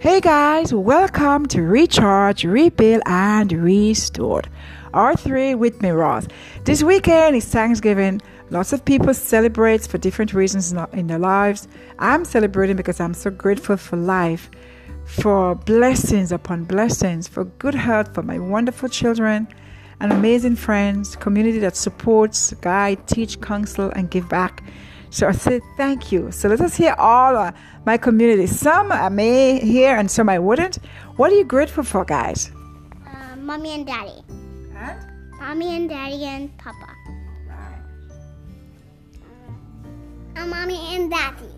Hey guys, welcome to Recharge, Rebuild, and Restore. R3 with me, Ross. This weekend is Thanksgiving. Lots of people celebrate for different reasons in their lives. I'm celebrating because I'm so grateful for life, for blessings upon blessings, for good health, for my wonderful children and amazing friends, community that supports, guide, teach, counsel, and give back. So I say thank you. So let us hear all uh, my community. Some I may hear and some I wouldn't. What are you grateful for, guys? Uh, mommy and daddy. And? Mommy and daddy and papa. Right. Uh, mommy and daddy.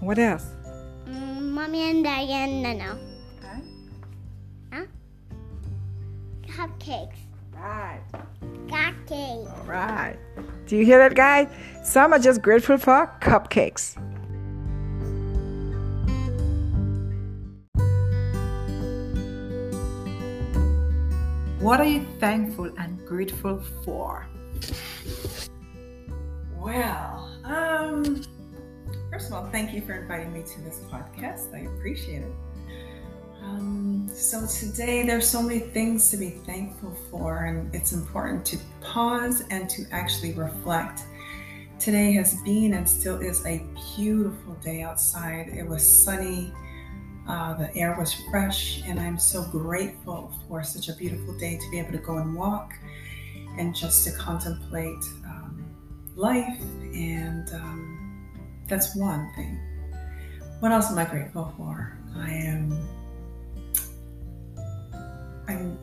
What else? Mm, mommy and daddy and Nano. Okay. Huh? Cupcakes. Right. Cupcakes. All right. Do you hear that, guys? Some are just grateful for cupcakes. What are you thankful and grateful for? Well, um, first of all, thank you for inviting me to this podcast. I appreciate it. Um, so today there's so many things to be thankful for, and it's important to pause and to actually reflect. Today has been and still is a beautiful day outside. It was sunny. Uh, the air was fresh, and I'm so grateful for such a beautiful day to be able to go and walk and just to contemplate um, life. And um, that's one thing. What else am I grateful for? I am. I'm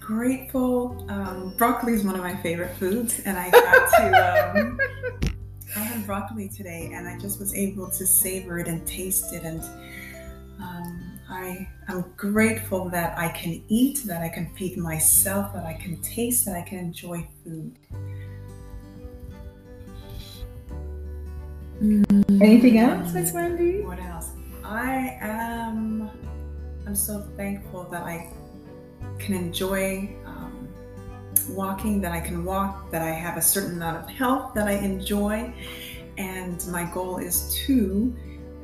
grateful. Um, broccoli is one of my favorite foods, and I got to. Um, I had broccoli today, and I just was able to savor it and taste it, and um, I am grateful that I can eat, that I can feed myself, that I can taste, that I can enjoy food. Anything else, Miss Wendy? What else? I am. I'm so thankful that I can enjoy um, walking, that I can walk, that I have a certain amount of health that I enjoy, and my goal is to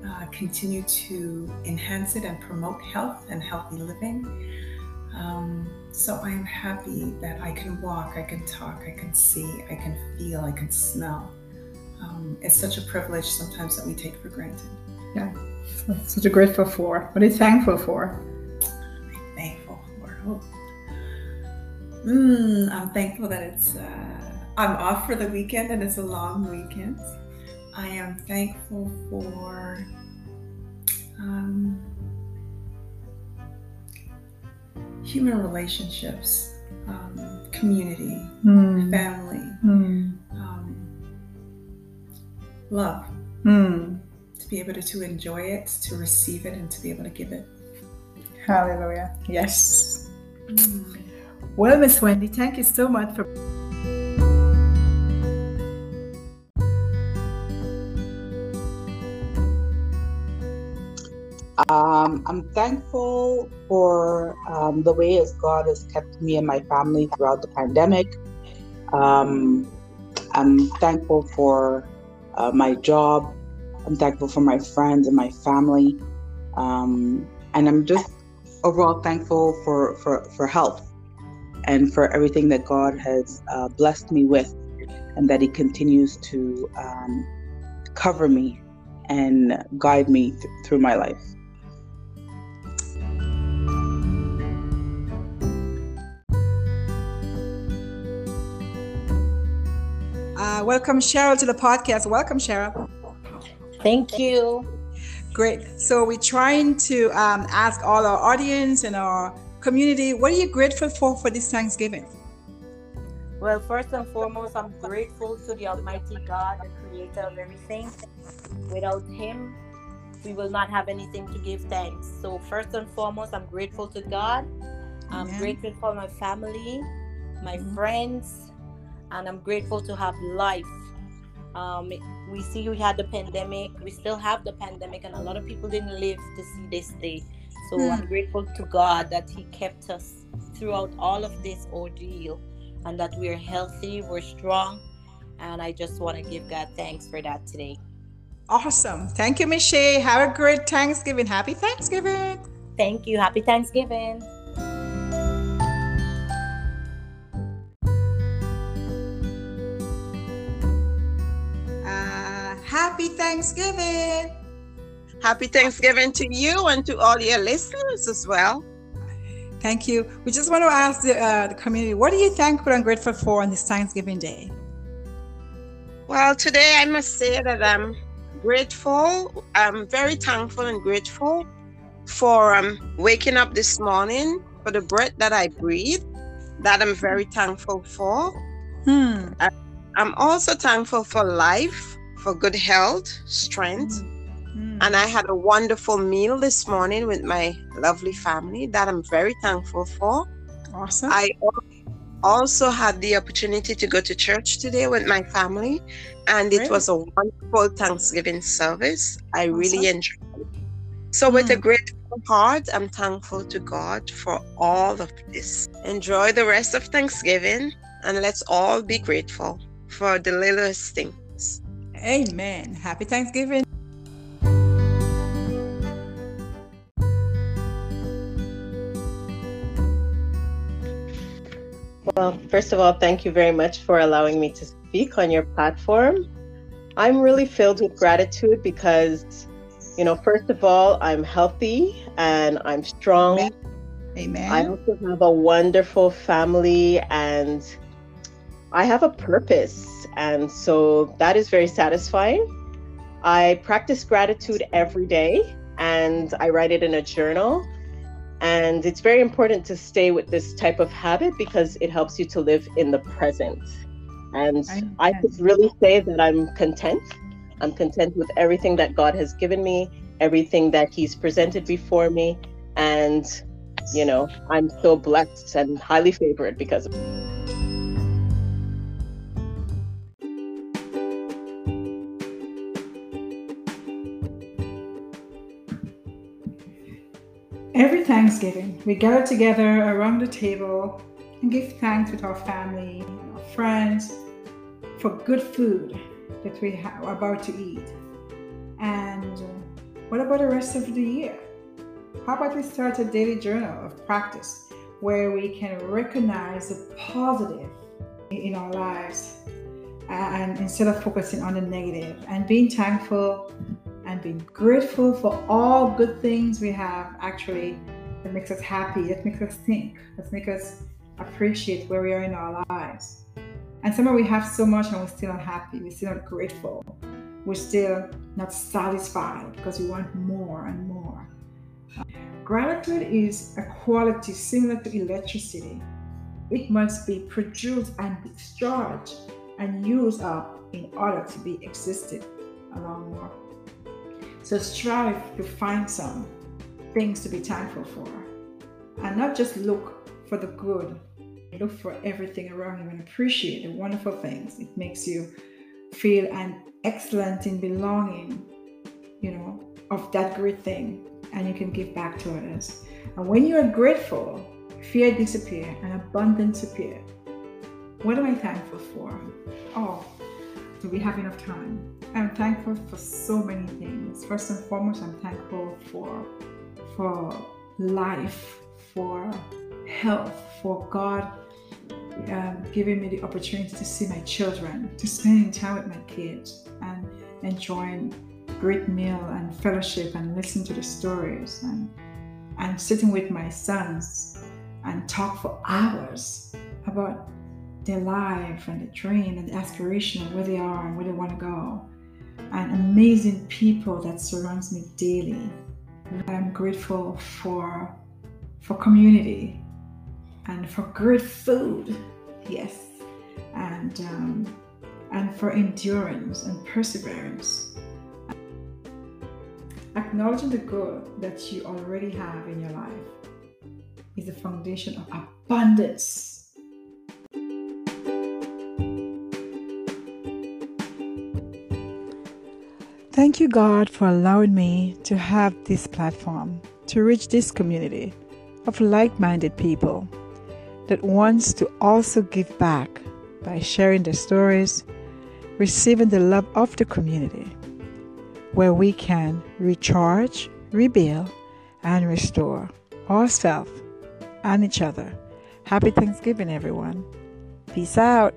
uh, continue to enhance it and promote health and healthy living. Um, so I am happy that I can walk, I can talk, I can see, I can feel, I can smell. Um, it's such a privilege sometimes that we take for granted. Yeah. Such a grateful for. What are you thankful for? I'm thankful. Mm, I'm thankful that it's. Uh, I'm off for the weekend and it's a long weekend. I am thankful for. Um, human relationships, um, community, Hmm. family, Hmm. um, love. Hmm. To be able to, to enjoy it, to receive it, and to be able to give it. Hallelujah. Yes. Well, Miss Wendy, thank you so much for. Um, I'm thankful for um, the way as God has kept me and my family throughout the pandemic. Um, I'm thankful for uh, my job. I'm thankful for my friends and my family. Um, and I'm just overall thankful for, for, for health and for everything that God has uh, blessed me with and that He continues to um, cover me and guide me th- through my life. Uh, welcome, Cheryl, to the podcast. Welcome, Cheryl. Thank you. Great. So we're trying to um, ask all our audience and our community, what are you grateful for for this Thanksgiving? Well, first and foremost, I'm grateful to the Almighty God, the creator of everything. Without Him, we will not have anything to give thanks. So, first and foremost, I'm grateful to God. I'm Amen. grateful for my family, my Mhm. friends, and I'm grateful to have life. Um, we see we had the pandemic, we still have the pandemic, and a lot of people didn't live to see this day. So Hmm. I'm grateful to God that He kept us throughout all of this ordeal and that we're healthy, we're strong, and I just want to give God thanks for that today. Awesome. Thank you, Michelle. Have a great Thanksgiving. Happy Thanksgiving. Thank you. Happy Thanksgiving. Happy Thanksgiving. Happy Thanksgiving to you and to all your listeners as well. Thank you. We just want to ask the, uh, the community what are you thankful and grateful for on this Thanksgiving Day? Well, today I must say that I'm grateful. I'm very thankful and grateful for um, waking up this morning, for the breath that I breathe, that I'm very thankful for. Hmm. I'm also thankful for life, for good health, strength. Hmm. And I had a wonderful meal this morning with my lovely family that I'm very thankful for. Awesome. I also had the opportunity to go to church today with my family, and it was a wonderful Thanksgiving service. I really enjoyed it. So, with a Mm. grateful heart, I'm thankful to God for all of this. Enjoy the rest of Thanksgiving, and let's all be grateful for the littlest things. Amen. Happy Thanksgiving. Well, first of all, thank you very much for allowing me to speak on your platform. I'm really filled with gratitude because, you know, first of all, I'm healthy and I'm strong. Amen. I also have a wonderful family and I have a purpose. And so that is very satisfying. I practice gratitude every day and I write it in a journal. And it's very important to stay with this type of habit because it helps you to live in the present. And I could really say that I'm content. I'm content with everything that God has given me, everything that He's presented before me. And, you know, I'm so blessed and highly favored because of Every Thanksgiving, we gather together around the table and give thanks with our family and our friends for good food that we are about to eat. And uh, what about the rest of the year? How about we start a daily journal of practice where we can recognize the positive in our lives and instead of focusing on the negative and being thankful and being grateful for all good things we have actually that makes us happy, that makes us think, that makes us appreciate where we are in our lives. And somehow we have so much and we're still not happy, we're still not grateful, we're still not satisfied because we want more and more. Gratitude is a quality similar to electricity. It must be produced and discharged and used up in order to be existed along more. So strive to find some things to be thankful for and not just look for the good. Look for everything around you and appreciate the wonderful things. It makes you feel an excellent in belonging, you know, of that great thing and you can give back to others. And when you are grateful, fear disappear and abundance appear. What am I thankful for? Oh, do we have enough time? I'm thankful for so many things. First and foremost, I'm thankful for for life, for health, for God um, giving me the opportunity to see my children, to spending time with my kids, and enjoying a great meal and fellowship, and listen to the stories, and and sitting with my sons and talk for hours about their life and the dream and the aspiration of where they are and where they want to go. And amazing people that surrounds me daily i'm grateful for for community and for good food yes. And um, and for endurance and perseverance. Acknowledging the good that you already have in your life is the foundation of abundance Thank you, God, for allowing me to have this platform to reach this community of like minded people that wants to also give back by sharing their stories, receiving the love of the community. where we can recharge, rebuild, and restore ourselves and each other. Happy Thanksgiving, everyone. Peace out.